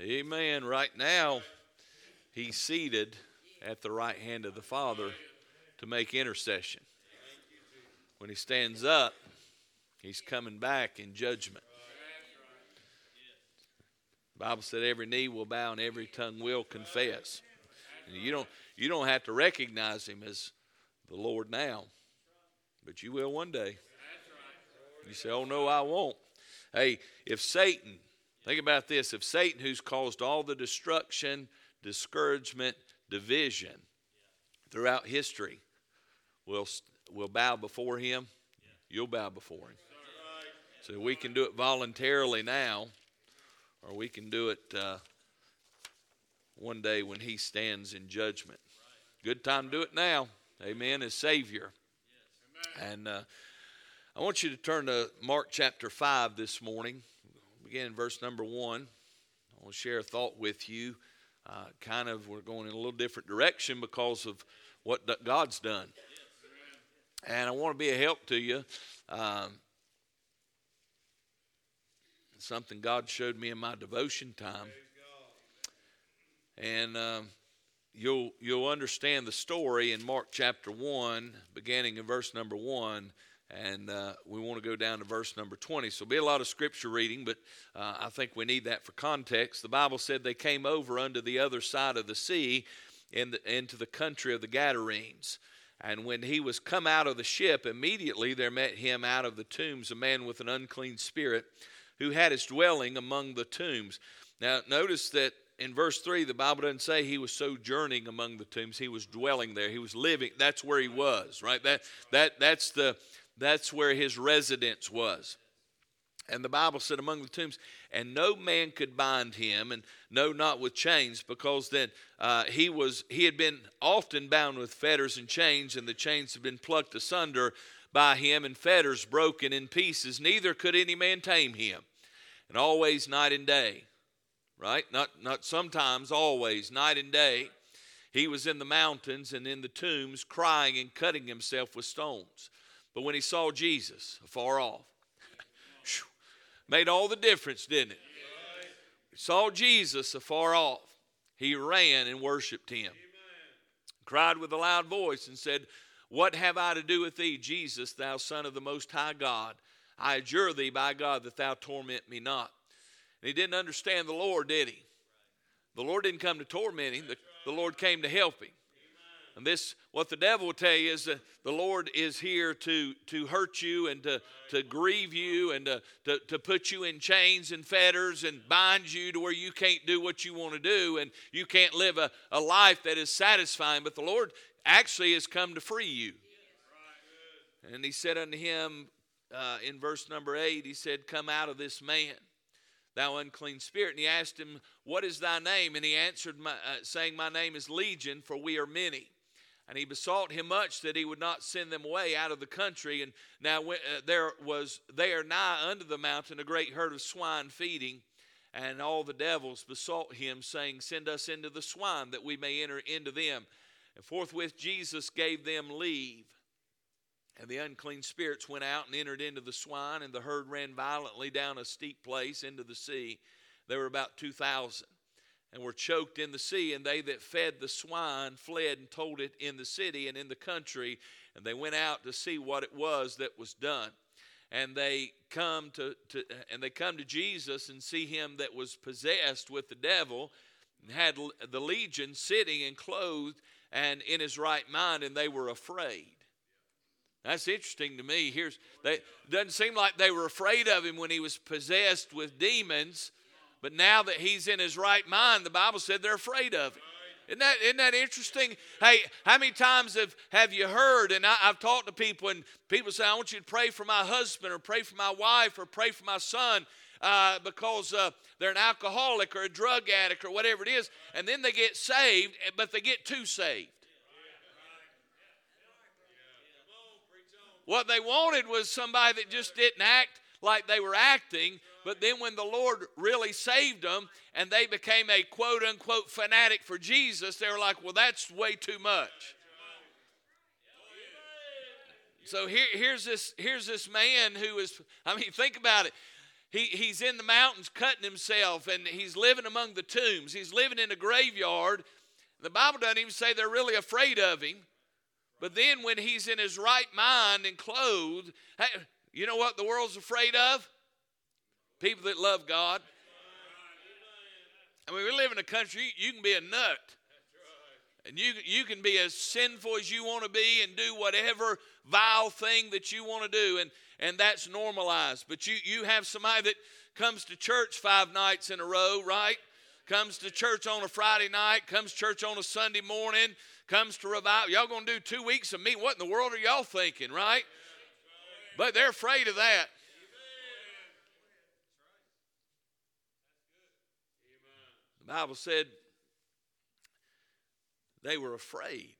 Amen. Right now, he's seated at the right hand of the Father to make intercession. When he stands up, he's coming back in judgment. The Bible said every knee will bow and every tongue will confess. And you don't you don't have to recognize him as the Lord now, but you will one day. You say, "Oh no, I won't." Hey, if Satan, think about this, if Satan who's caused all the destruction, discouragement, division throughout history will will bow before him, you'll bow before him. So we can do it voluntarily now, or we can do it uh, one day when he stands in judgment. Good time to do it now. Amen. As Savior. And uh, I want you to turn to Mark chapter 5 this morning. Begin in verse number 1. I want to share a thought with you. Uh, kind of, we're going in a little different direction because of what God's done. And I want to be a help to you. Um, something God showed me in my devotion time. And um, you'll you'll understand the story in Mark chapter one, beginning in verse number one, and uh, we want to go down to verse number twenty. So, be a lot of scripture reading, but uh, I think we need that for context. The Bible said they came over unto the other side of the sea, in the, into the country of the Gadarenes. And when he was come out of the ship, immediately there met him out of the tombs a man with an unclean spirit who had his dwelling among the tombs. Now, notice that in verse 3, the Bible doesn't say he was sojourning among the tombs. He was dwelling there. He was living. That's where he was, right? That, that, that's, the, that's where his residence was. And the Bible said among the tombs, and no man could bind him, and no, not with chains, because then uh, he was he had been often bound with fetters and chains, and the chains had been plucked asunder by him, and fetters broken in pieces. Neither could any man tame him and always night and day, right? Not, not sometimes, always, night and day. He was in the mountains and in the tombs, crying and cutting himself with stones. But when he saw Jesus afar off, made all the difference, didn't it? He saw Jesus afar off. He ran and worshiped him. Cried with a loud voice and said, What have I to do with thee, Jesus, thou Son of the Most High God? I adjure thee by God that thou torment me not. And he didn't understand the Lord, did he? The Lord didn't come to torment him, the, the Lord came to help him. And this, what the devil will tell you is that the Lord is here to, to hurt you and to, to grieve you and to, to, to put you in chains and fetters and bind you to where you can't do what you want to do and you can't live a, a life that is satisfying. But the Lord actually has come to free you. And he said unto him, uh, in verse number 8, he said, Come out of this man, thou unclean spirit. And he asked him, What is thy name? And he answered, my, uh, saying, My name is Legion, for we are many. And he besought him much that he would not send them away out of the country. And now uh, there was there nigh unto the mountain a great herd of swine feeding. And all the devils besought him, saying, Send us into the swine, that we may enter into them. And forthwith Jesus gave them leave. And the unclean spirits went out and entered into the swine, and the herd ran violently down a steep place into the sea. There were about 2,000 and were choked in the sea. And they that fed the swine fled and told it in the city and in the country. And they went out to see what it was that was done. And they come to, to and they come to Jesus and see him that was possessed with the devil and had the legion sitting and clothed and in his right mind, and they were afraid. That's interesting to me. Here's they doesn't seem like they were afraid of him when he was possessed with demons, but now that he's in his right mind, the Bible said they're afraid of him. Isn't that, isn't that interesting? Hey, how many times have, have you heard? And I, have talked to people, and people say, I want you to pray for my husband, or pray for my wife, or pray for my son. Uh, because uh, they're an alcoholic or a drug addict or whatever it is, and then they get saved, but they get too saved. What they wanted was somebody that just didn't act like they were acting, but then when the Lord really saved them and they became a quote unquote fanatic for Jesus, they were like, well, that's way too much. So here, here's this here's this man who is I mean think about it. he, he's in the mountains cutting himself and he's living among the tombs. He's living in a graveyard. The Bible doesn't even say they're really afraid of him. But then when he's in his right mind and clothed, hey, you know what the world's afraid of? People that love God. I mean, we live in a country, you can be a nut. And you, you can be as sinful as you want to be and do whatever vile thing that you want to do, and, and that's normalized. But you, you have somebody that comes to church five nights in a row, right? Comes to church on a Friday night, comes church on a Sunday morning, comes to revival. Y'all gonna do two weeks of me? What in the world are y'all thinking, right? But they're afraid of that. Bible said they were afraid.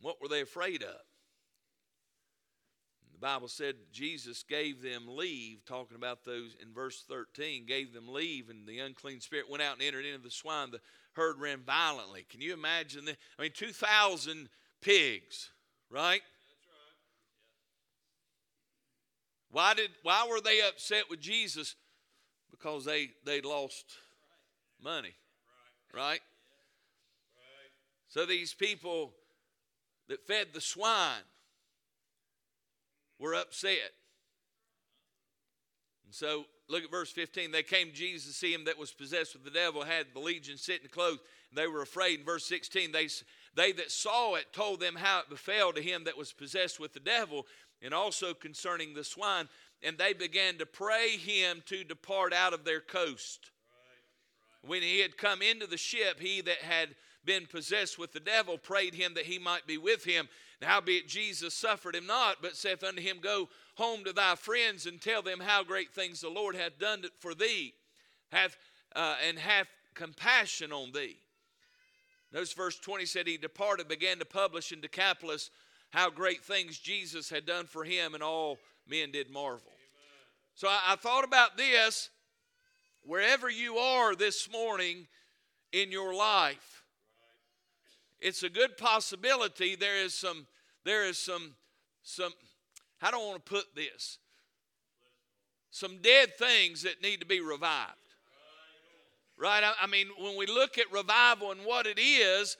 What were they afraid of? The Bible said Jesus gave them leave, talking about those in verse 13, gave them leave, and the unclean spirit went out and entered into the swine. The herd ran violently. Can you imagine that? I mean, 2,000 pigs, right? Why did why were they upset with Jesus? Because they they lost money. Right? So these people that fed the swine were upset. And so look at verse 15. They came to Jesus to see him that was possessed with the devil, had the legion sitting clothed, and they were afraid. In verse 16, they, they that saw it told them how it befell to him that was possessed with the devil, and also concerning the swine. And they began to pray him to depart out of their coast. Right, right. When he had come into the ship, he that had been possessed with the devil prayed him that he might be with him. And howbeit Jesus suffered him not, but saith unto him, Go home to thy friends and tell them how great things the Lord hath done for thee, hath, uh, and hath compassion on thee. Notice verse 20 said, He departed, began to publish in Decapolis how great things Jesus had done for him, and all men did marvel. Amen. So I, I thought about this. Wherever you are this morning in your life, it's a good possibility there is some there is some some I want to put this? Some dead things that need to be revived. Right? I, I mean, when we look at revival and what it is,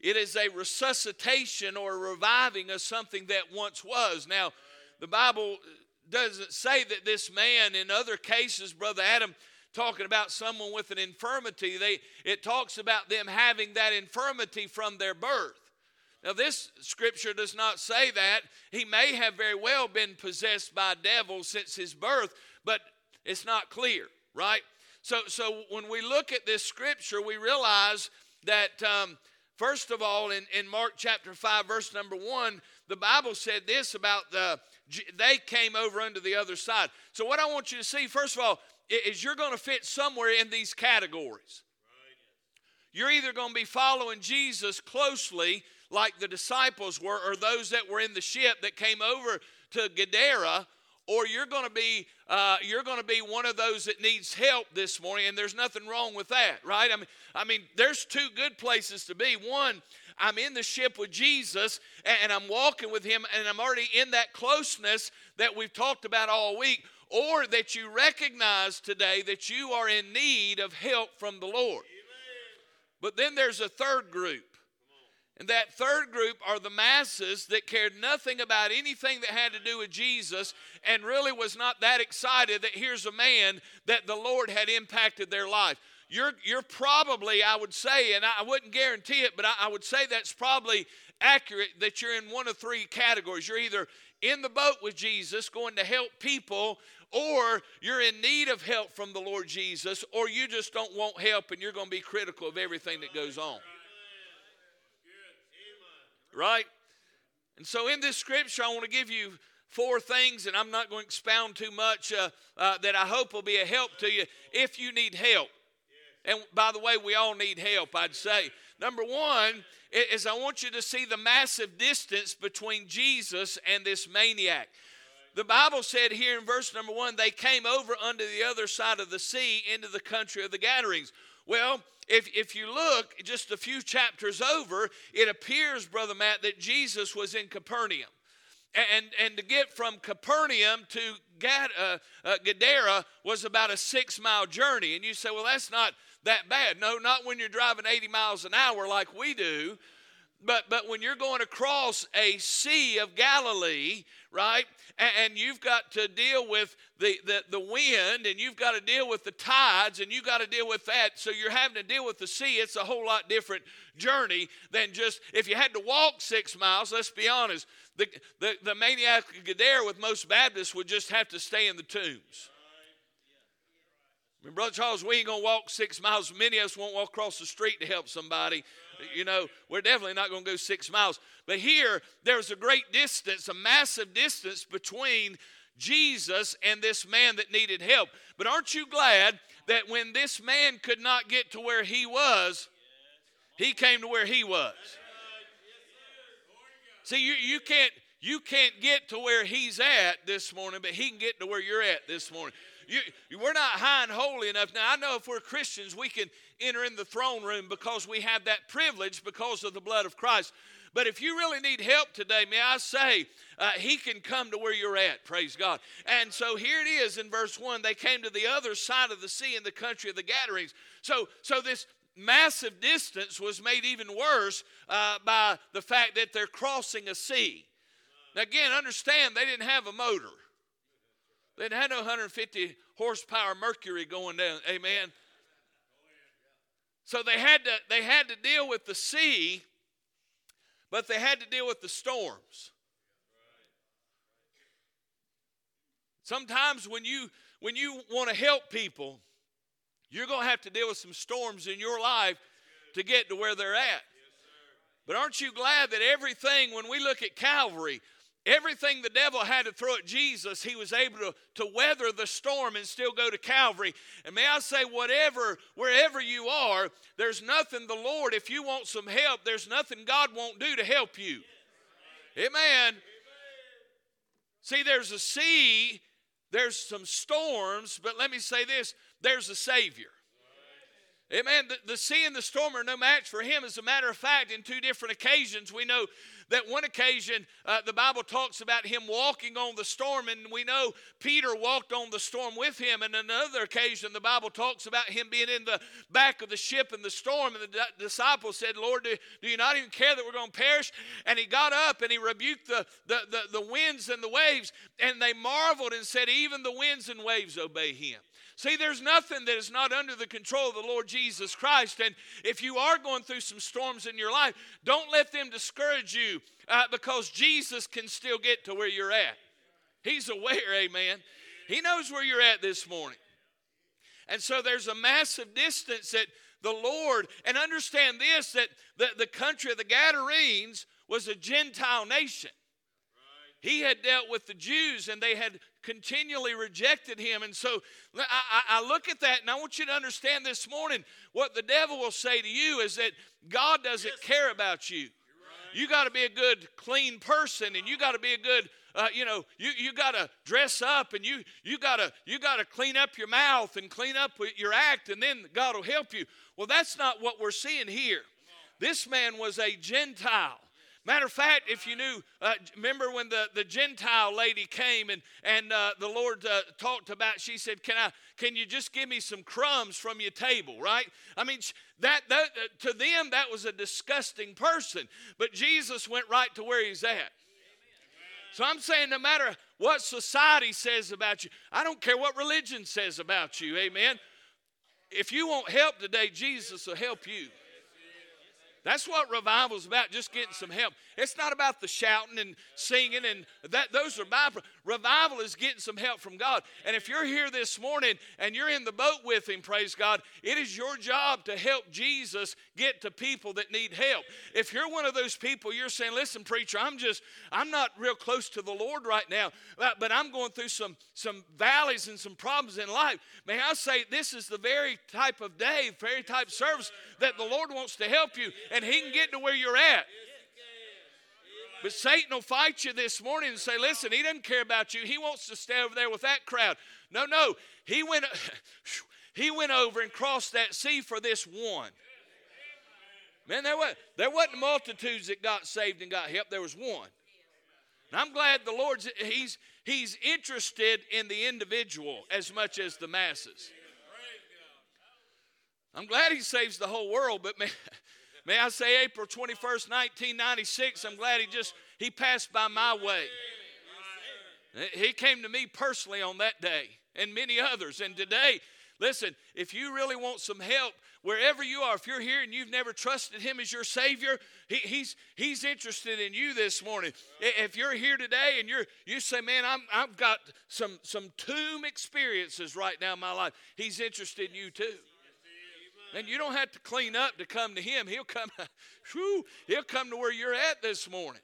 it is a resuscitation or a reviving of something that once was. Now, the Bible doesn't say that this man, in other cases, Brother Adam, talking about someone with an infirmity, they, it talks about them having that infirmity from their birth. Now, this scripture does not say that. He may have very well been possessed by devils since his birth, but it's not clear, right? So, so when we look at this scripture, we realize that, um, first of all, in, in Mark chapter 5, verse number 1, the Bible said this about the, they came over unto the other side. So, what I want you to see, first of all, is you're going to fit somewhere in these categories. You're either going to be following Jesus closely, like the disciples were, or those that were in the ship that came over to Gadara, or you're going to be uh, you're going to be one of those that needs help this morning, and there's nothing wrong with that, right? I mean, I mean, there's two good places to be. One, I'm in the ship with Jesus, and I'm walking with Him, and I'm already in that closeness that we've talked about all week or that you recognize today that you are in need of help from the Lord. But then there's a third group. And that third group are the masses that cared nothing about anything that had to do with Jesus and really was not that excited that here's a man that the Lord had impacted their life. You're, you're probably, I would say, and I wouldn't guarantee it, but I, I would say that's probably accurate that you're in one of three categories. You're either in the boat with Jesus, going to help people, or you're in need of help from the Lord Jesus, or you just don't want help and you're going to be critical of everything that goes on. Right? And so in this scripture, I want to give you four things, and I'm not going to expound too much, uh, uh, that I hope will be a help to you if you need help. And by the way, we all need help, I'd say. Number one is I want you to see the massive distance between Jesus and this maniac the Bible said here in verse number one, they came over unto the other side of the sea into the country of the Gadarenes. Well, if, if you look just a few chapters over, it appears, Brother Matt, that Jesus was in Capernaum. and, and to get from Capernaum to Gad, uh, uh, Gadara was about a six mile journey. And you say, well, that's not that bad. No, not when you're driving 80 miles an hour like we do. But, but when you're going across a sea of Galilee, right, and, and you've got to deal with the, the, the wind and you've got to deal with the tides and you've got to deal with that, so you're having to deal with the sea, it's a whole lot different journey than just if you had to walk six miles, let's be honest, the, the, the maniac Gadara with most Baptists would just have to stay in the tombs. I mean, Brother Charles, we ain't going to walk six miles. Many of us won't walk across the street to help somebody. You know, we're definitely not going to go six miles. But here, there's a great distance, a massive distance between Jesus and this man that needed help. But aren't you glad that when this man could not get to where he was, he came to where he was? See, you, you can't you can't get to where he's at this morning, but he can get to where you're at this morning. You, we're not high and holy enough. Now, I know if we're Christians, we can enter in the throne room because we have that privilege because of the blood of Christ. But if you really need help today, may I say, uh, He can come to where you're at. Praise God. And so here it is in verse 1 they came to the other side of the sea in the country of the Gadarenes. So, so this massive distance was made even worse uh, by the fact that they're crossing a sea. Now, again, understand they didn't have a motor. They had no 150 horsepower Mercury going down. Amen. So they had to they had to deal with the sea, but they had to deal with the storms. Sometimes when you when you want to help people, you're going to have to deal with some storms in your life to get to where they're at. But aren't you glad that everything, when we look at Calvary, Everything the devil had to throw at Jesus, he was able to, to weather the storm and still go to Calvary. And may I say, whatever, wherever you are, there's nothing the Lord, if you want some help, there's nothing God won't do to help you. Amen. See, there's a sea, there's some storms, but let me say this there's a Savior. Amen. The, the sea and the storm are no match for him. As a matter of fact, in two different occasions, we know that one occasion uh, the Bible talks about him walking on the storm, and we know Peter walked on the storm with him. And another occasion, the Bible talks about him being in the back of the ship in the storm, and the disciples said, Lord, do, do, you not even care that we're going to perish? And he got up and he rebuked the, the, the, the winds and the waves, and they marveled and said, Even the winds and waves obey him. See, there's nothing that is not under the control of the Lord Jesus Christ. And if you are going through some storms in your life, don't let them discourage you uh, because Jesus can still get to where you're at. He's aware, amen. He knows where you're at this morning. And so there's a massive distance that the Lord, and understand this that the, the country of the Gadarenes was a Gentile nation. He had dealt with the Jews and they had continually rejected him. And so I, I, look at that and I want you to understand this morning what the devil will say to you is that God doesn't care about you. You got to be a good, clean person and you got to be a good uh, you know, you, you got to dress up and you you got to you got to clean up your mouth and clean up your act, and then God will help you. Well, that's not what we're seeing here. This man was a Gentile. Matter of fact, if you knew, uh, remember when the, the Gentile lady came and, and uh, the Lord uh, talked about, she said, can, I, can you just give me some crumbs from your table, right? I mean, that, that uh, to them, that was a disgusting person. But Jesus went right to where he's at. So I'm saying no matter what society says about you, I don't care what religion says about you, amen. If you want help today, Jesus will help you. That's what revival is about, just getting some help. It's not about the shouting and singing and that those are byproducts. Revival is getting some help from God. And if you're here this morning and you're in the boat with him, praise God, it is your job to help Jesus get to people that need help. If you're one of those people, you're saying, listen, preacher, I'm just, I'm not real close to the Lord right now, but I'm going through some, some valleys and some problems in life. May I say, this is the very type of day, very type service that the Lord wants to help you and he can get to where you're at. But Satan will fight you this morning and say, listen, he doesn't care about you. He wants to stay over there with that crowd. No, no. He went, he went over and crossed that sea for this one. Man, there, was, there wasn't multitudes that got saved and got help. There was one. And I'm glad the Lord's he's he's interested in the individual as much as the masses. I'm glad he saves the whole world, but may, may I say April 21st, 1996, I'm glad he just he passed by my way. He came to me personally on that day and many others. And today, listen, if you really want some help, wherever you are, if you're here and you've never trusted Him as your Savior, he, He's He's interested in you this morning. If you're here today and you're you say, "Man, I'm I've got some some tomb experiences right now in my life," He's interested in you too. And you don't have to clean up to come to Him. He'll come. Whew, he'll come to where you're at this morning.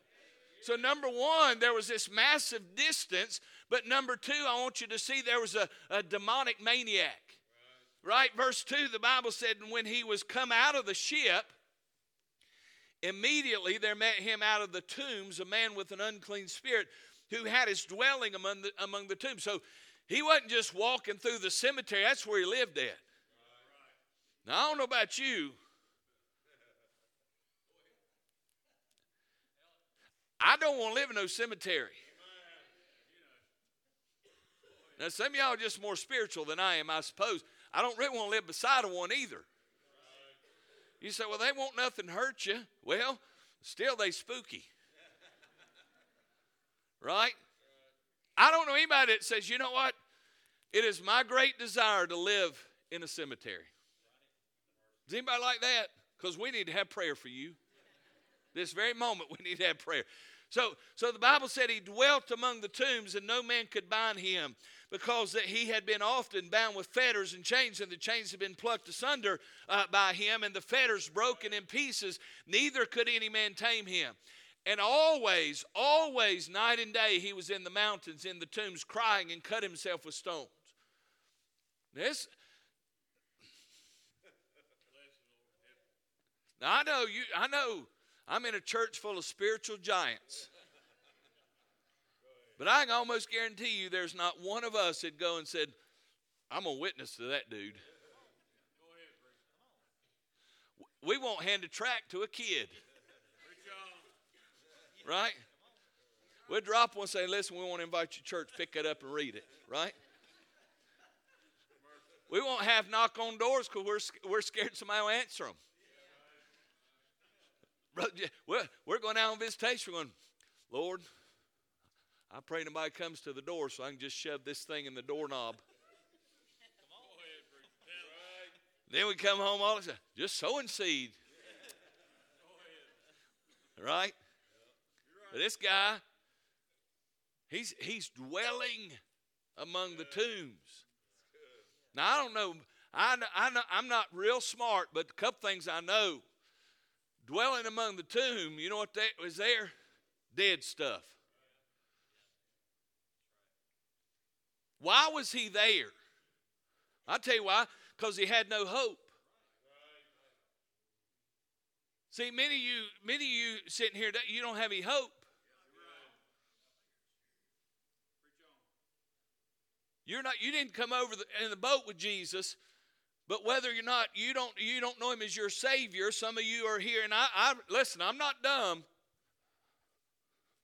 So, number one, there was this massive distance. But number two, I want you to see there was a, a demonic maniac. Right. Verse 2, the Bible said, And when he was come out of the ship, immediately there met him out of the tombs a man with an unclean spirit who had his dwelling among the, among the tombs. So he wasn't just walking through the cemetery, that's where he lived at. Now, I don't know about you, I don't want to live in no cemetery. Now, some of y'all are just more spiritual than I am, I suppose. I don't really want to live beside one either. You say, well, they won't nothing hurt you. Well, still they spooky. Right? I don't know anybody that says, you know what? It is my great desire to live in a cemetery. Does anybody like that? Because we need to have prayer for you. This very moment, we need to have prayer. So, so the Bible said he dwelt among the tombs, and no man could bind him, because that he had been often bound with fetters and chains, and the chains had been plucked asunder uh, by him, and the fetters broken in pieces. Neither could any man tame him. And always, always, night and day, he was in the mountains, in the tombs, crying and cut himself with stones. This. Now I know you. I know I'm in a church full of spiritual giants. But I can almost guarantee you there's not one of us that go and said, I'm a witness to that dude. We won't hand a tract to a kid. Right? We'll drop one and say, listen, we want to invite you to church, pick it up and read it. Right? We won't have knock on doors because we're, we're scared somebody will answer them. Brother, we're, we're going out on visitation. We're going, Lord, I pray nobody comes to the door so I can just shove this thing in the doorknob. Then we come home all the just sowing seed. Right? But this guy, he's he's dwelling among the tombs. Now I don't know. I, I know, I'm not real smart, but a couple things I know dwelling among the tomb, you know what that was there? Dead stuff. Why was he there? I'll tell you why. Because he had no hope. See, many of you, many of you sitting here, you don't have any hope. You're not. You didn't come over the, in the boat with Jesus but whether you're not, you don't you don't know him as your Savior. Some of you are here, and I, I listen. I'm not dumb.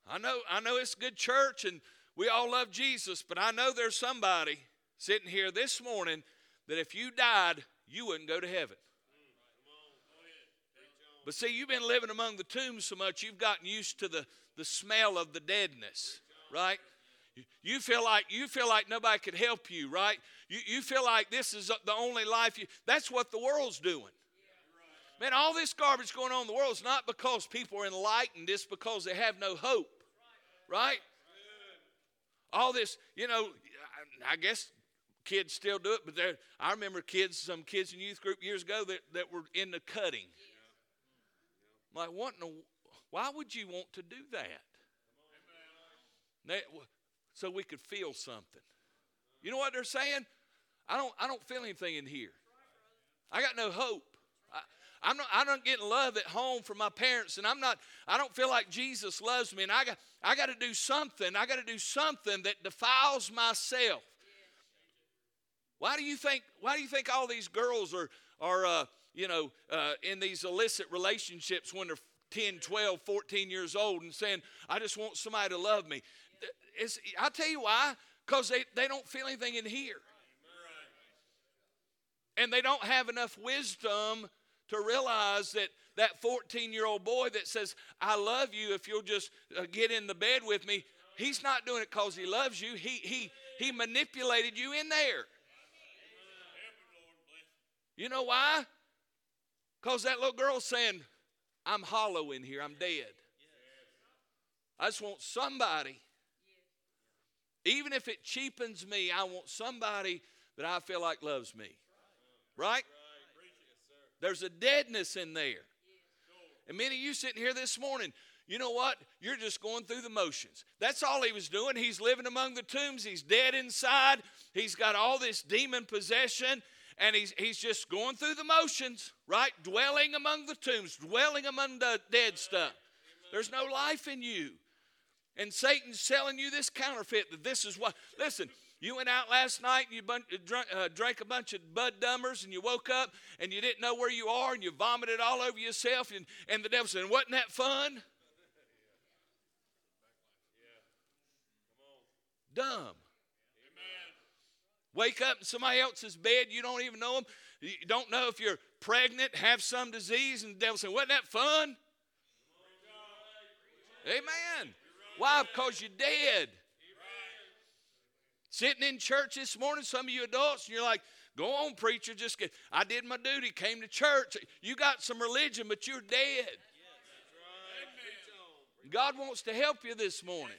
I know I know it's a good church, and we all love Jesus. But I know there's somebody sitting here this morning that if you died, you wouldn't go to heaven. But see, you've been living among the tombs so much, you've gotten used to the, the smell of the deadness, right? You feel like you feel like nobody could help you, right? You, you feel like this is the only life you that's what the world's doing. Man, all this garbage going on in the world is not because people are enlightened, it's because they have no hope. Right? All this, you know, I guess kids still do it, but I remember kids, some kids in youth group years ago that, that were into cutting. I'm like, what the, why would you want to do that? So we could feel something. You know what they're saying? I don't, I don't feel anything in here. I got no hope. I, I'm not, I'm not getting love at home from my parents, and I'm not, I don't feel like Jesus loves me, and I got, I got to do something. I got to do something that defiles myself. Why do you think, why do you think all these girls are, are uh, you know, uh, in these illicit relationships when they're 10, 12, 14 years old and saying, I just want somebody to love me. It's, I'll tell you why. Because they, they don't feel anything in here. And they don't have enough wisdom to realize that that 14 year old boy that says, I love you if you'll just uh, get in the bed with me, he's not doing it because he loves you. He, he, he manipulated you in there. You know why? Because that little girl's saying, I'm hollow in here, I'm dead. I just want somebody, even if it cheapens me, I want somebody that I feel like loves me. Right? There's a deadness in there. And many of you sitting here this morning, you know what? You're just going through the motions. That's all he was doing. He's living among the tombs. He's dead inside. He's got all this demon possession, and he's, he's just going through the motions, right? Dwelling among the tombs, dwelling among the dead stuff. There's no life in you. And Satan's selling you this counterfeit that this is what. Listen, you went out last night and you bun- uh, drank, uh, drank a bunch of Bud Dummers and you woke up and you didn't know where you are and you vomited all over yourself and, and the devil said, Wasn't that fun? Dumb. Wake up in somebody else's bed, you don't even know them. You don't know if you're pregnant, have some disease, and the devil said, Wasn't that fun? Amen. Why? Because you're dead. Sitting in church this morning, some of you adults, and you're like, go on, preacher, just get, I did my duty, came to church. You got some religion, but you're dead. God wants to help you this morning.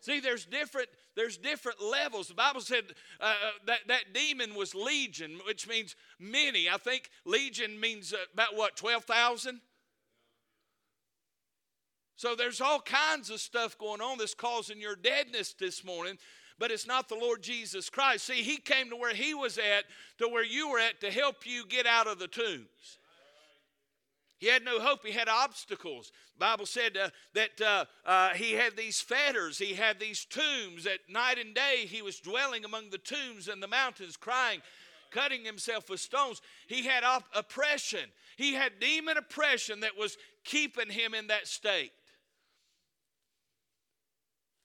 See, there's different there's different levels. The Bible said uh, uh, that that demon was legion, which means many. I think legion means about what twelve thousand. So there's all kinds of stuff going on that's causing your deadness this morning but it's not the Lord Jesus Christ. See, He came to where He was at, to where you were at, to help you get out of the tombs. He had no hope. He had obstacles. The Bible said uh, that uh, uh, he had these fetters. He had these tombs. At night and day, he was dwelling among the tombs and the mountains, crying, cutting himself with stones. He had op- oppression. He had demon oppression that was keeping him in that state.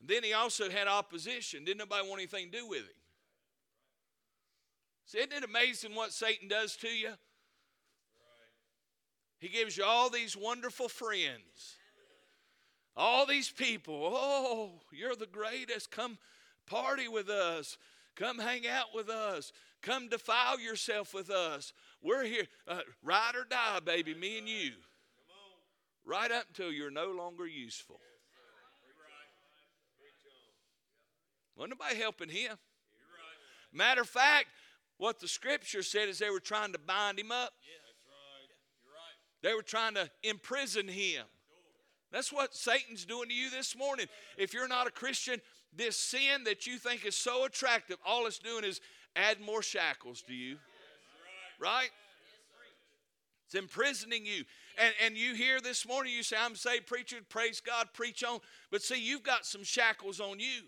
Then he also had opposition. Didn't nobody want anything to do with him? See, isn't it amazing what Satan does to you? He gives you all these wonderful friends, all these people. Oh, you're the greatest. Come party with us. Come hang out with us. Come defile yourself with us. We're here. Uh, ride or die, baby, me and you. Right up until you're no longer useful. Wasn't nobody helping him. Matter of fact, what the scripture said is they were trying to bind him up. They were trying to imprison him. That's what Satan's doing to you this morning. If you're not a Christian, this sin that you think is so attractive, all it's doing is add more shackles to you. Right? It's imprisoning you. And, and you hear this morning, you say, I'm saved, preacher, praise God, preach on. But see, you've got some shackles on you.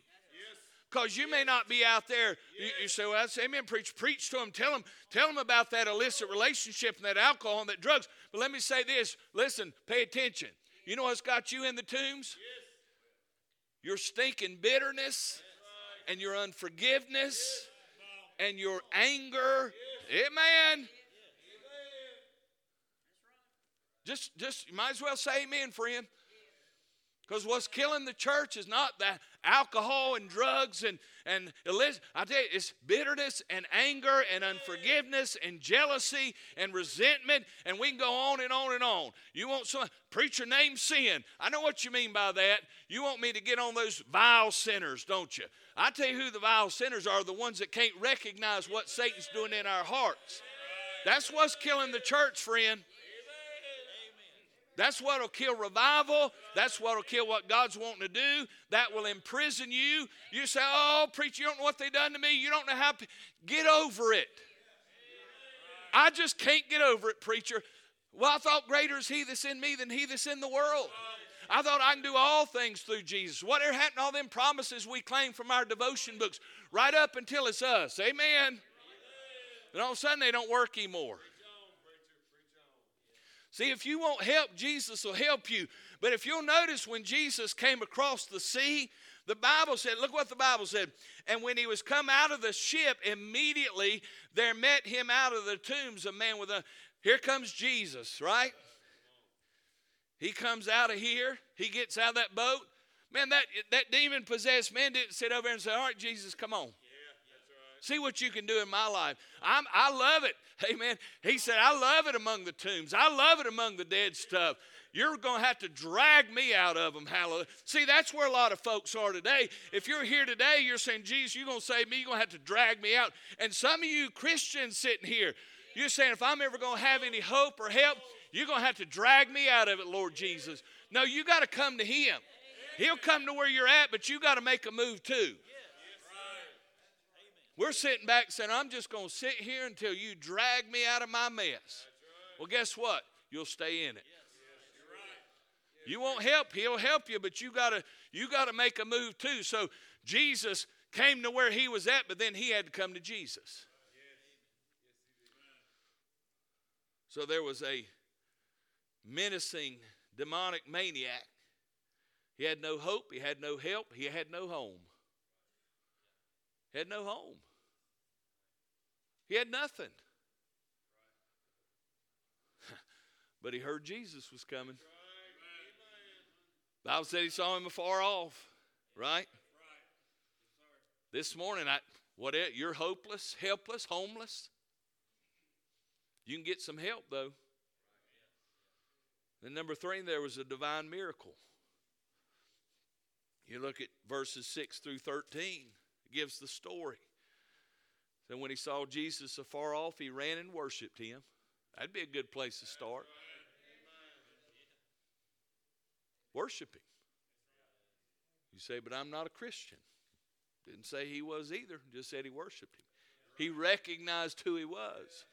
Because you may not be out there. You, you say, well, that's amen, preach. Preach to them. Tell them, tell them about that illicit relationship and that alcohol and that drugs. But let me say this. Listen, pay attention. You know what's got you in the tombs? Your stinking bitterness and your unforgiveness and your anger. Amen. Just, just, you might as well say amen, friend. Because what's killing the church is not the alcohol and drugs and, and I tell you, it's bitterness and anger and unforgiveness and jealousy and resentment, and we can go on and on and on. You want some preacher name sin. I know what you mean by that. You want me to get on those vile sinners, don't you? I tell you who the vile sinners are the ones that can't recognize what Satan's doing in our hearts. That's what's killing the church, friend. That's what will kill revival. That's what will kill what God's wanting to do. That will imprison you. You say, Oh, preacher, you don't know what they done to me. You don't know how. to Get over it. I just can't get over it, preacher. Well, I thought greater is he that's in me than he that's in the world. I thought I can do all things through Jesus. Whatever happened all them promises we claim from our devotion books, right up until it's us. Amen. And all of a sudden they don't work anymore. See, if you want help, Jesus will help you. But if you'll notice when Jesus came across the sea, the Bible said, look what the Bible said. And when he was come out of the ship, immediately there met him out of the tombs a man with a. Here comes Jesus, right? He comes out of here. He gets out of that boat. Man, that, that demon possessed man didn't sit over there and say, All right, Jesus, come on. See what you can do in my life. I'm, I love it. Amen. He said, I love it among the tombs. I love it among the dead stuff. You're going to have to drag me out of them. Hallelujah. See, that's where a lot of folks are today. If you're here today, you're saying, Jesus, you're going to save me. You're going to have to drag me out. And some of you Christians sitting here, you're saying, if I'm ever going to have any hope or help, you're going to have to drag me out of it, Lord Jesus. No, you got to come to Him. He'll come to where you're at, but you got to make a move too. We're sitting back saying, I'm just going to sit here until you drag me out of my mess. Well, guess what? You'll stay in it. You won't help, he'll help you, but you gotta you gotta make a move too. So Jesus came to where he was at, but then he had to come to Jesus. So there was a menacing demonic maniac. He had no hope, he had no help, he had no home. He had no home. He had nothing. but he heard Jesus was coming. Bible said he saw him afar off, right? This morning, I what you're hopeless, helpless, homeless. You can get some help though. Then number three, there was a divine miracle. You look at verses six through thirteen. Gives the story. Then when he saw Jesus afar off, he ran and worshipped him. That'd be a good place to start. Worship Him. You say, but I'm not a Christian. Didn't say he was either, just said he worshiped Him. He recognized who He was.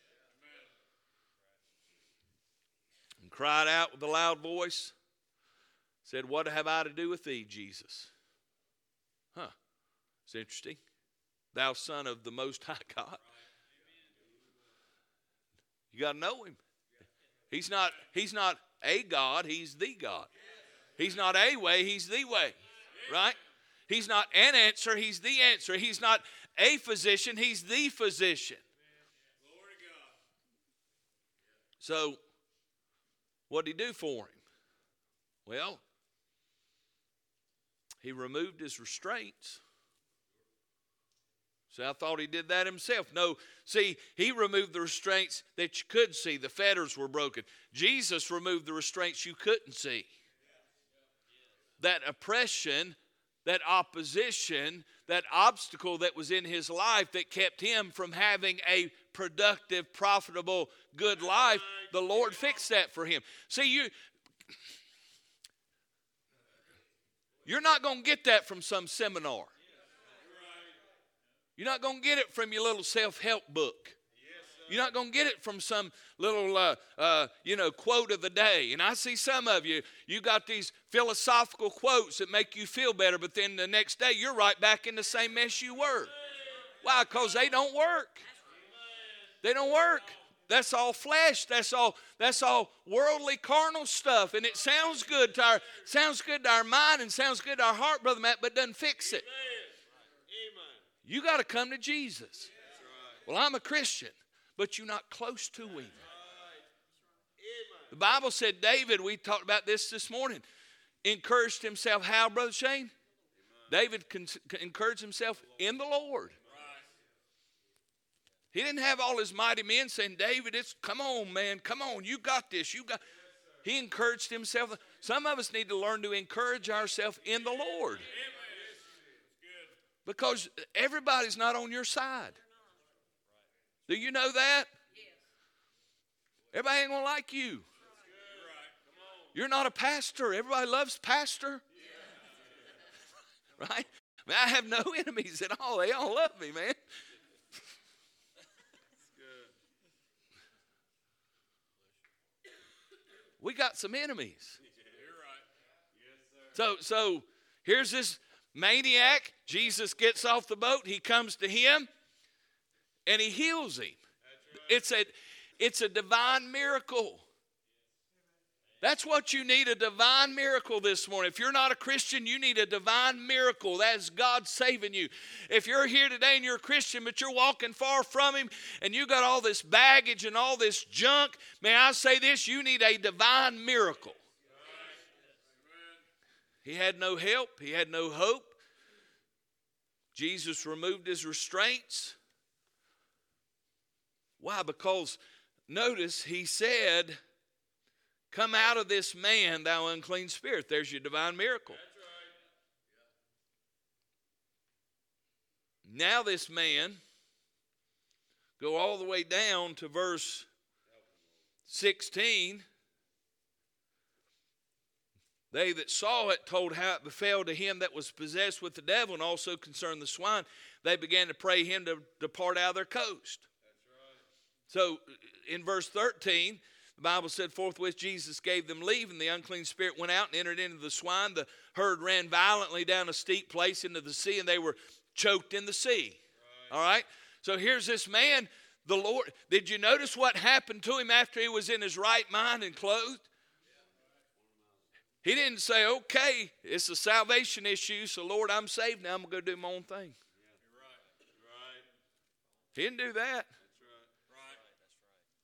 And cried out with a loud voice, said, What have I to do with thee, Jesus? It's interesting. Thou son of the Most High God. You got to know him. He's not, he's not a God, he's the God. He's not a way, He's the way, right? He's not an answer, He's the answer. He's not a physician, He's the physician. So, what did He do for him? Well, He removed his restraints. So I thought he did that himself. No, see, he removed the restraints that you could see. The fetters were broken. Jesus removed the restraints you couldn't see that oppression, that opposition, that obstacle that was in his life that kept him from having a productive, profitable, good life, the Lord fixed that for him. See, you you're not going to get that from some seminar. You're not going to get it from your little self-help book. You're not going to get it from some little, uh, uh, you know, quote of the day. And I see some of you, you got these philosophical quotes that make you feel better, but then the next day you're right back in the same mess you were. Why? Because they don't work. They don't work. That's all flesh. That's all. That's all worldly, carnal stuff, and it sounds good to our sounds good to our mind and sounds good to our heart, brother Matt, but doesn't fix it. You got to come to Jesus. Well, I'm a Christian but you're not close to Him. The Bible said David, we talked about this this morning, encouraged himself. How, Brother Shane? David encouraged himself in the Lord. He didn't have all his mighty men saying, David, it's come on, man, come on, you got this, you got. He encouraged himself. Some of us need to learn to encourage ourselves in the Lord. Because everybody's not on your side. Do you know that? Everybody ain't gonna like you. You're not a pastor. Everybody loves pastor. right? I, mean, I have no enemies at all. They all love me, man. we got some enemies. So so here's this maniac. Jesus gets off the boat. He comes to him and he heals him. It's a it's a divine miracle. That's what you need a divine miracle this morning. If you're not a Christian, you need a divine miracle. That's God saving you. If you're here today and you're a Christian, but you're walking far from Him and you got all this baggage and all this junk, may I say this? You need a divine miracle. He had no help, he had no hope. Jesus removed his restraints. Why? Because notice he said, Come out of this man, thou unclean spirit. There's your divine miracle. Now, this man, go all the way down to verse 16. They that saw it told how it befell to him that was possessed with the devil and also concerned the swine. They began to pray him to depart out of their coast. Right. So in verse 13, the Bible said, Forthwith Jesus gave them leave, and the unclean spirit went out and entered into the swine. The herd ran violently down a steep place into the sea, and they were choked in the sea. Right. All right? So here's this man, the Lord. Did you notice what happened to him after he was in his right mind and clothed? He didn't say, okay, it's a salvation issue, so Lord, I'm saved now, I'm going to do my own thing. He didn't do that.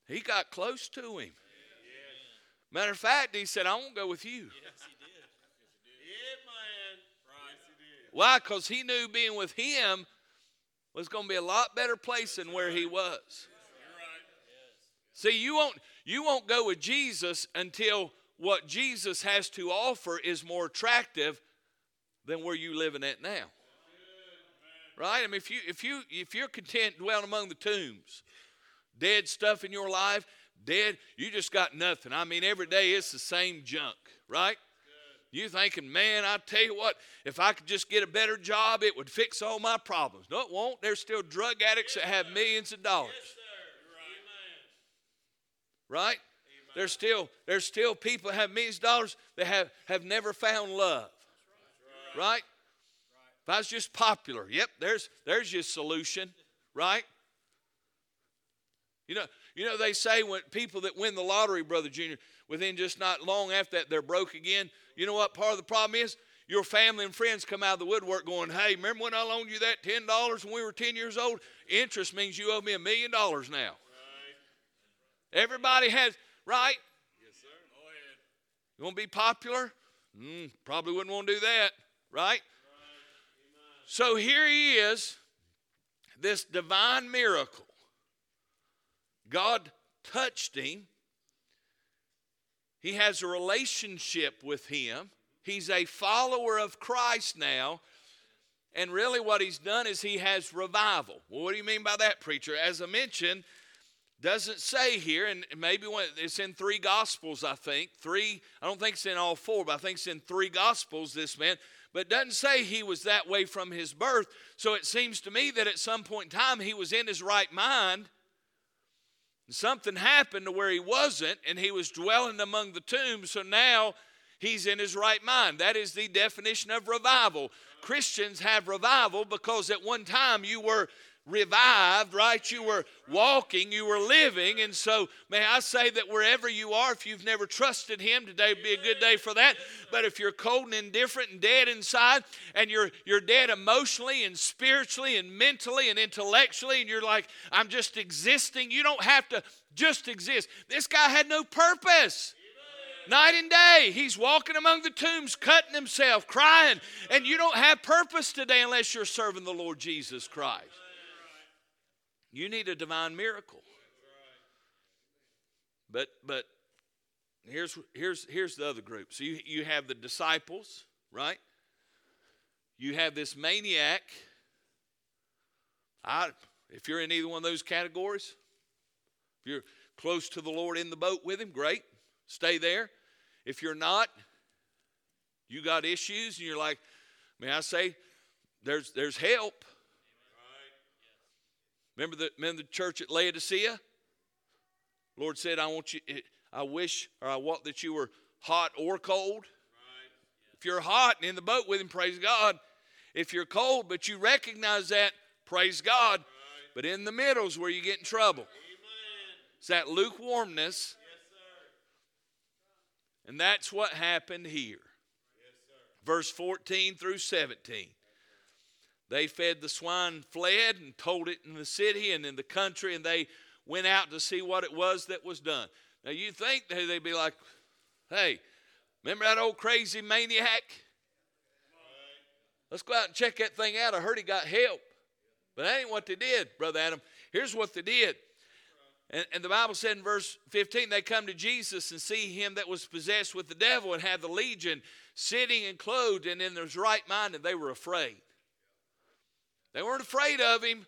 He got close to him. Matter of fact, he said, I won't go with you. Why? Because he knew being with him was going to be a lot better place than where he was. See, you won't you won't go with Jesus until what Jesus has to offer is more attractive than where you living at now. Right? I mean, if you if you if you're content dwelling among the tombs, dead stuff in your life, dead, you just got nothing. I mean, every day it's the same junk, right? You thinking, man, I tell you what, if I could just get a better job, it would fix all my problems. No, it won't. There's still drug addicts yes, that have millions of dollars. Yes, right? right? There's still there's still people have millions of dollars that have, have never found love. Right. right? If I was just popular, yep, there's there's your solution, right? You know, you know they say when people that win the lottery, brother Junior, within just not long after that they're broke again. You know what part of the problem is? Your family and friends come out of the woodwork going, "Hey, remember when I loaned you that ten dollars when we were ten years old? Interest means you owe me a million dollars now." Right. Everybody has right. Yes, sir. Go ahead. You want to be popular? Mm, probably wouldn't want to do that, right? right. So here he is, this divine miracle. God touched him. He has a relationship with him. He's a follower of Christ now. And really, what he's done is he has revival. Well, what do you mean by that, preacher? As I mentioned, doesn't say here, and maybe it's in three gospels, I think. Three, I don't think it's in all four, but I think it's in three gospels, this man. But doesn't say he was that way from his birth. So it seems to me that at some point in time he was in his right mind Something happened to where he wasn't, and he was dwelling among the tombs, so now he's in his right mind. That is the definition of revival. Christians have revival because at one time you were revived, right? You were walking, you were living. And so, may I say that wherever you are, if you've never trusted Him, today would be a good day for that. But if you're cold and indifferent and dead inside, and you're, you're dead emotionally and spiritually and mentally and intellectually, and you're like, I'm just existing, you don't have to just exist. This guy had no purpose night and day. He's walking among the tombs, cutting himself, crying. And you don't have purpose today unless you're serving the Lord Jesus Christ. You need a divine miracle. But but here's here's here's the other group. So you, you have the disciples, right? You have this maniac. I if you're in either one of those categories, if you're close to the Lord in the boat with him, great. Stay there. If you're not, you got issues and you're like, may I say, there's there's help. Remember the, remember the church at Laodicea? Lord said, I want you, I wish or I want that you were hot or cold. Right. If you're hot and in the boat with him, praise God. If you're cold, but you recognize that, praise God. Right. But in the middle is where you get in trouble. Amen. It's that lukewarmness. Yes, And that's what happened here. Verse 14 through 17. They fed the swine, fled, and told it in the city and in the country, and they went out to see what it was that was done. Now, you think they'd be like, hey, remember that old crazy maniac? Let's go out and check that thing out. I heard he got help. But that ain't what they did, Brother Adam. Here's what they did. And, and, the Bible said in verse 15, they come to Jesus and see him that was possessed with the devil and had the legion sitting and clothed and in his right mind, and they were afraid. They weren't afraid of him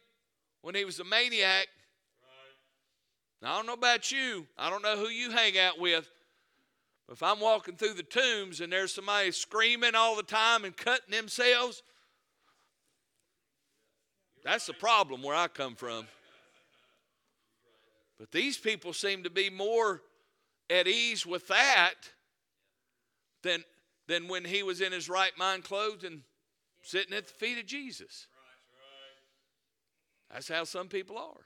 when he was a maniac. Now, I don't know about you. I don't know who you hang out with. But if I'm walking through the tombs and there's somebody screaming all the time and cutting themselves, that's the problem where I come from. But these people seem to be more at ease with that than, than when he was in his right mind, clothed and sitting at the feet of Jesus. That's how some people are.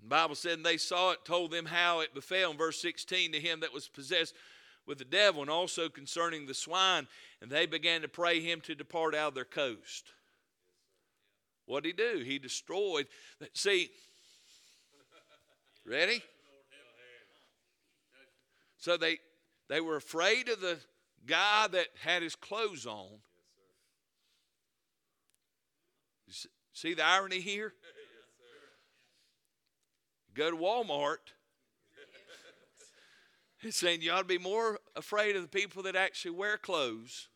The Bible said, and they saw it, told them how it befell. In verse 16, to him that was possessed with the devil, and also concerning the swine, and they began to pray him to depart out of their coast. What did he do? He destroyed. See, ready? So they they were afraid of the guy that had his clothes on. See the irony here? Go to Walmart. It's saying you ought to be more afraid of the people that actually wear clothes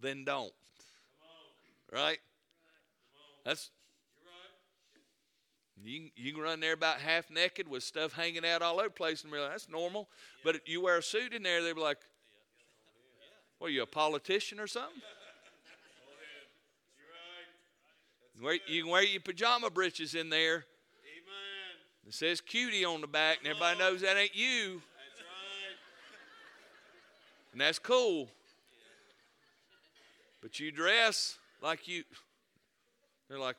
than don't. Right? That's you, you can run there about half naked with stuff hanging out all over the place and be like, that's normal. But if you wear a suit in there, they'd be like, what are you, a politician or something? You can wear your pajama britches in there. It says cutie on the back, and everybody knows that ain't you. And that's cool. But you dress like you they're like,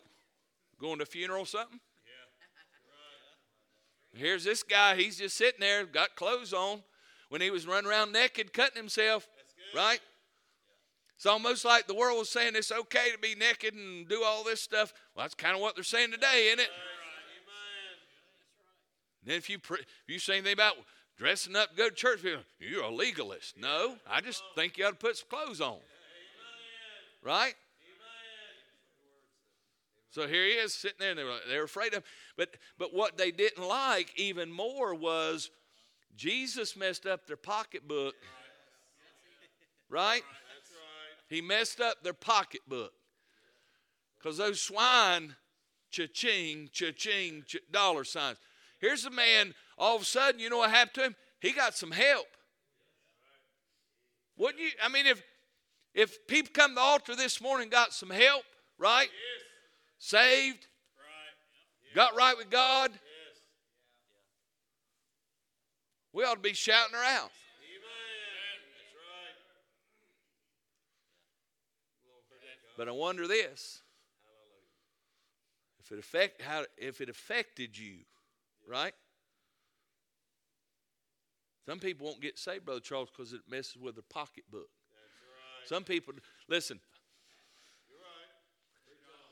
going to a funeral or something? Yeah. Here's this guy, he's just sitting there, got clothes on, when he was running around naked, cutting himself, right? It's almost like the world was saying it's okay to be naked and do all this stuff. Well, that's kind of what they're saying today, isn't it? Then if you pre- if you say anything about dressing up, go to church, you're a legalist. No, I just think you ought to put some clothes on. Right? So here he is sitting there, and they were, they were afraid of him. But, but what they didn't like even more was Jesus messed up their pocketbook. Right? He messed up their pocketbook. Because those swine, cha-ching, cha-ching, cha- dollar signs. Here's a man, all of a sudden, you know what happened to him? He got some help. Wouldn't you? I mean, if if people come to the altar this morning got some help, right? Yes saved, right. got right with God, yes. we ought to be shouting her out. But I wonder this: if it affect how if it affected you, right? Some people won't get saved, Brother Charles, because it messes with their pocketbook. Right. Some people listen.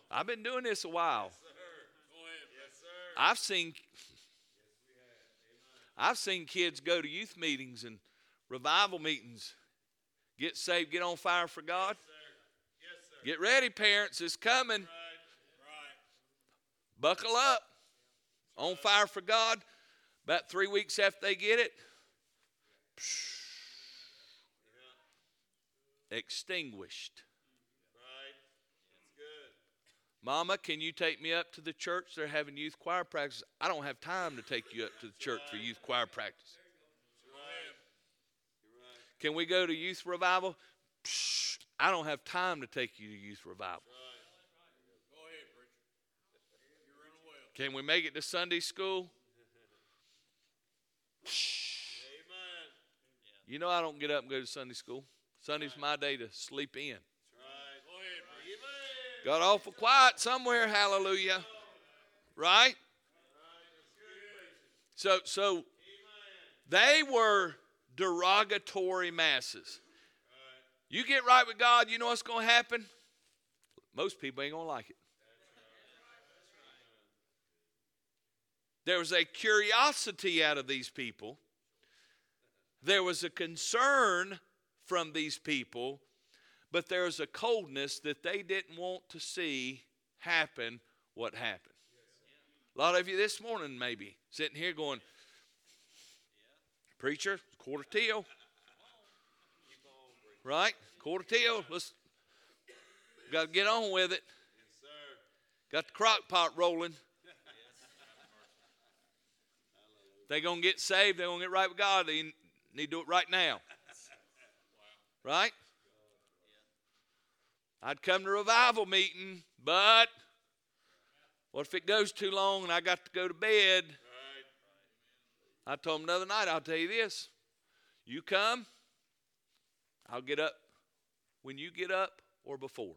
I've been doing this a while. Yes, I've seen I've seen kids go to youth meetings and revival meetings, get saved, get on fire for God. Yes, get ready, parents, it's coming. Buckle up. On fire for God. About three weeks after they get it, extinguished. Mama, can you take me up to the church? They're having youth choir practice. I don't have time to take you up to the church for youth choir practice. Can we go to youth revival? Psh, I don't have time to take you to youth revival. Can we make it to Sunday school? You know I don't get up and go to Sunday school. Sunday's my day to sleep in. Got awful quiet somewhere, hallelujah. Right? So so They were derogatory masses. You get right with God, you know what's going to happen? Most people ain't going to like it. There was a curiosity out of these people. There was a concern from these people, but there was a coldness that they didn't want to see happen what happened. A lot of you this morning, maybe, sitting here going, Preacher, quarter till. Right? Quarter till. Let's got to get on with it. Got the crock pot rolling. They gonna get saved. They gonna get right with God. They need to do it right now. Right? I'd come to revival meeting, but what if it goes too long and I got to go to bed? I told him another night, I'll tell you this. You come, I'll get up when you get up or before.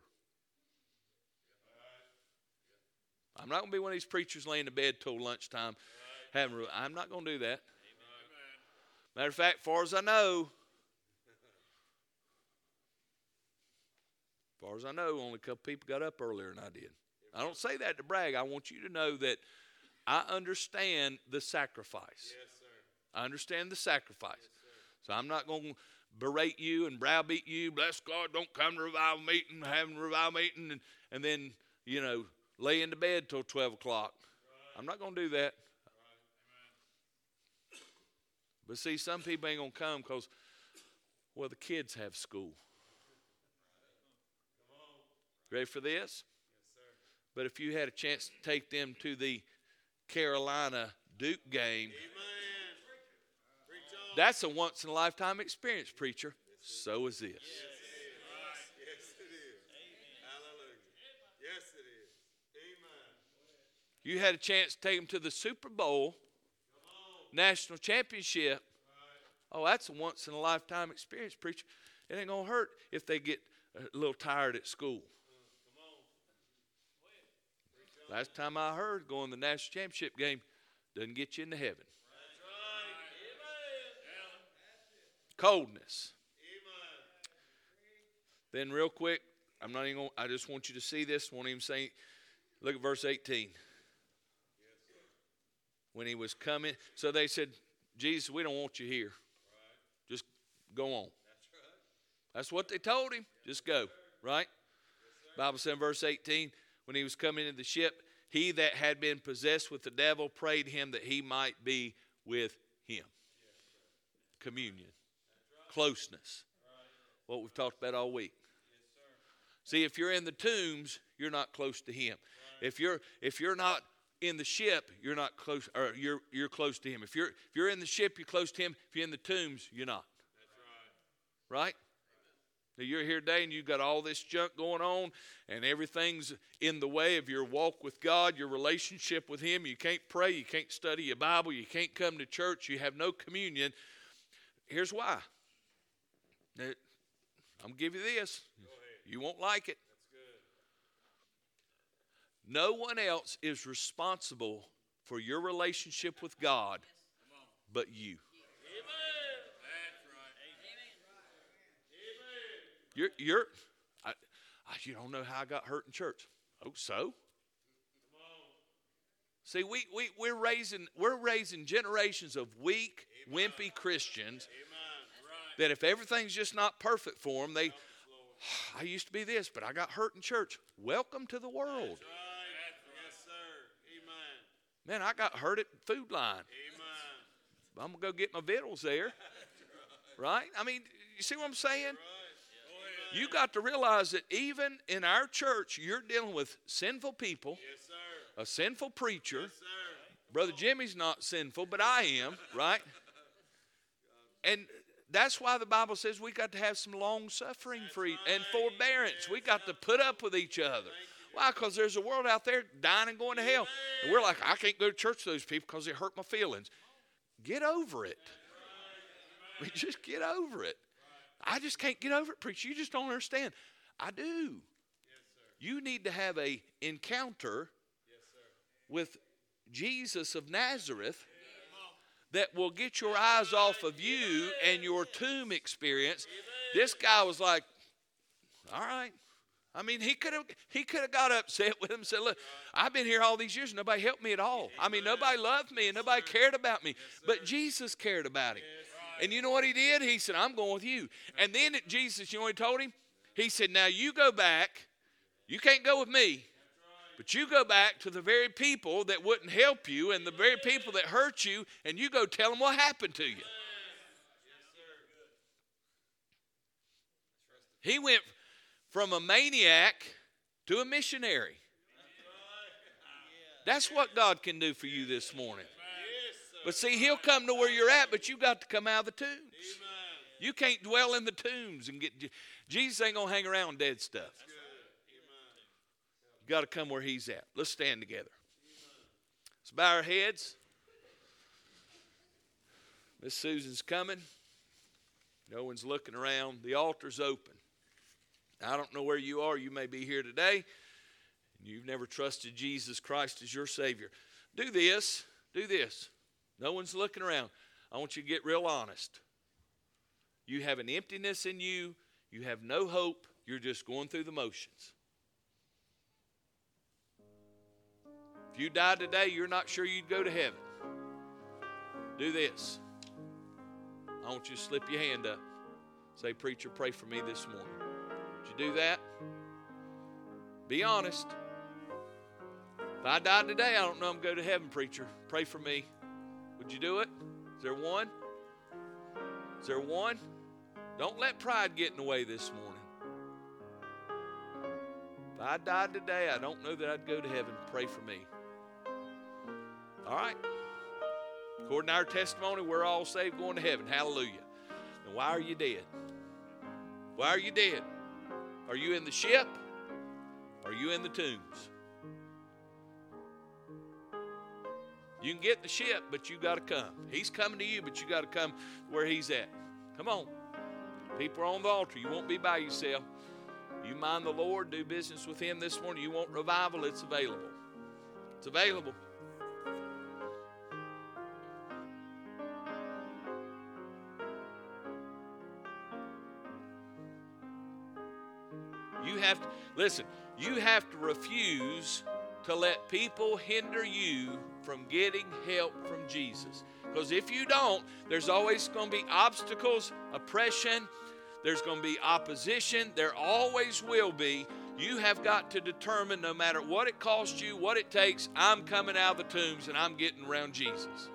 I'm not going to be one of these preachers laying in bed till lunchtime. Having, I'm not going to do that. Matter of fact, far as I know, far as I know, only a couple people got up earlier than I did. I don't say that to brag. I want you to know that I understand the sacrifice. Yes, I understand the sacrifice. Yes, so I'm not going to berate you and browbeat you. Bless God, don't come to revival meeting, having revival meeting, and, and then, you know, lay into bed till 12 o'clock. Right. I'm not going to do that. Right. But see, some people ain't going to come because, well, the kids have school. Ready for this? But if you had a chance to take them to the Carolina Duke game, that's a once in a lifetime experience, preacher. So is this. Yes, it is. Hallelujah. Yes, it is. Amen. You had a chance to take them to the Super Bowl, national championship. Oh, that's a once in a lifetime experience, preacher. It ain't going to hurt if they get a little tired at school. Uh, Last time I heard, going to the national championship game doesn't get you into heaven. Coldness. Then, real quick, I'm not even. Gonna, I just want you to see this. Won't even say. Look at verse 18. When he was coming, so they said, "Jesus, we don't want you here. Just go on." That's what they told him. Just go. Right. Bible said in verse 18 when he was coming into the ship, he that had been possessed with the devil prayed him that he might be with him. Communion, closeness, what we've talked about all week. See, if you're in the tombs, you're not close to him. If you're if you're not in the ship, you're not close, or you're you're close to him. If you're if you're in the ship, you're close to him. If you're in the tombs, you're not. Right? Now you're here today and you've got all this junk going on and everything's in the way of your walk with God, your relationship with Him. You can't pray, you can't study your Bible, you can't come to church, you have no communion. Here's why. I'm going to give you this. You won't like it. No one else is responsible for your relationship with God but you. You're, you're I, I, you don't know how I got hurt in church. Oh, so? See, we, we, we're, raising, we're raising generations of weak, wimpy Christians Amen. That if everything's just not perfect for them, they, I used to be this, but I got hurt in church. Welcome to the world. Right. Yes, sir. Amen. Man, I got hurt at Food Lion. Amen. I'm going to go get my vittles there. right? I mean, you see what I'm saying? You got to realize that even in our church, you're dealing with sinful people, yes, a sinful preacher. Yes, Brother Jimmy's not sinful, but I am, right? And that's why the Bible says we got to have some long suffering for and forbearance. We got to put up with each other. Why? Because there's a world out there dying and going to hell. And we're like, I can't go to church with those people because it hurt my feelings. Get over it. I mean, just get over it. I just can't get over it, preacher. You just don't understand. I do. You need to have a encounter with Jesus of Nazareth that will get your eyes off of you and your tomb experience. This guy was like, all right. I mean, he could have he could have got upset with him and said, "Look, I've been here all these years, nobody helped me at all. I mean, nobody loved me and nobody cared about me, but Jesus cared about him." And you know what he did? He said, "I'm going with you." And then Jesus, you know he told him? He said, "Now you go back. You can't go with me, but you go back to the very people that wouldn't help you and the very people that hurt you, and you go tell them what happened to you." He went from a maniac to a missionary. That's what God can do for you this morning. But see, He'll come to where you're at, but you got to come out of the tombs. You can't dwell in the tombs and get. Jesus ain't gonna hang around dead stuff. You got to come where He's at. Let's stand together. Let's bow our heads. Miss Susan's coming. No one's looking around. The altar's open. I don't know where you are. You may be here today and you've never trusted Jesus Christ as your Savior. Do this. Do this. No one's looking around. I want you to get real honest. You have an emptiness in you, you have no hope, you're just going through the motions. If you died today, you're not sure you'd go to heaven. Do this. I want you to slip your hand up. Say, Preacher, pray for me this morning. Would you do that? Be honest. If I died today, I don't know I'm going to heaven, preacher. Pray for me. Would you do it? Is there one? Is there one? Don't let pride get in the way this morning. If I died today, I don't know that I'd go to heaven. Pray for me. All right. According to our testimony, we're all saved going to heaven. Hallelujah. And why are you dead? Why are you dead? Are you in the ship? Are you in the tombs? You can get the ship, but you got to come. He's coming to you, but you got to come where he's at. Come on. People are on the altar. You won't be by yourself. You mind the Lord, do business with him this morning. You want revival, it's available. It's available. Have to, listen, you have to refuse to let people hinder you from getting help from Jesus. Because if you don't, there's always going to be obstacles, oppression, there's going to be opposition, there always will be. You have got to determine no matter what it costs you, what it takes, I'm coming out of the tombs and I'm getting around Jesus.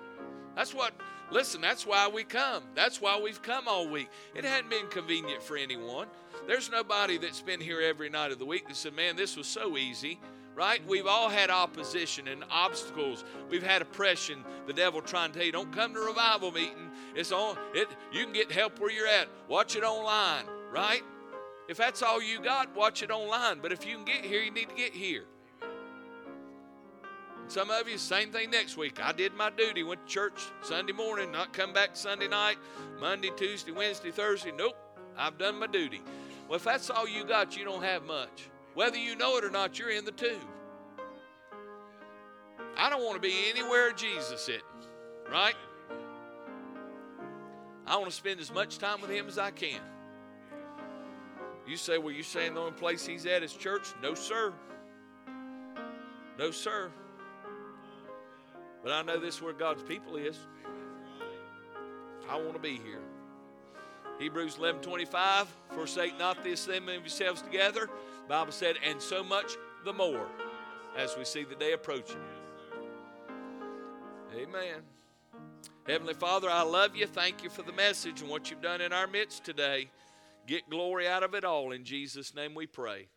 That's what, listen, that's why we come. That's why we've come all week. It hadn't been convenient for anyone. There's nobody that's been here every night of the week that said, man, this was so easy right? We've all had opposition and obstacles. We've had oppression. The devil trying to tell you, don't come to revival meeting. It's on it. You can get help where you're at. Watch it online, right? If that's all you got, watch it online. But if you can get here, you need to get here. Some of you, same thing next week. I did my duty, went to church Sunday morning, not come back Sunday night, Monday, Tuesday, Wednesday, Thursday. Nope, I've done my duty. Well, if that's all you got, you don't have much. Whether you know it or not, you're in the tomb. I don't want to be anywhere Jesus sitting, right? I want to spend as much time with Him as I can. You say, well, you saying the only place He's at is church? No, sir. No, sir. But I know this is where God's people is. I want to be here. Hebrews 11 25, forsake not the assembly of yourselves together. The Bible said, and so much the more as we see the day approaching. Amen. Heavenly Father, I love you. Thank you for the message and what you've done in our midst today. Get glory out of it all. In Jesus' name we pray.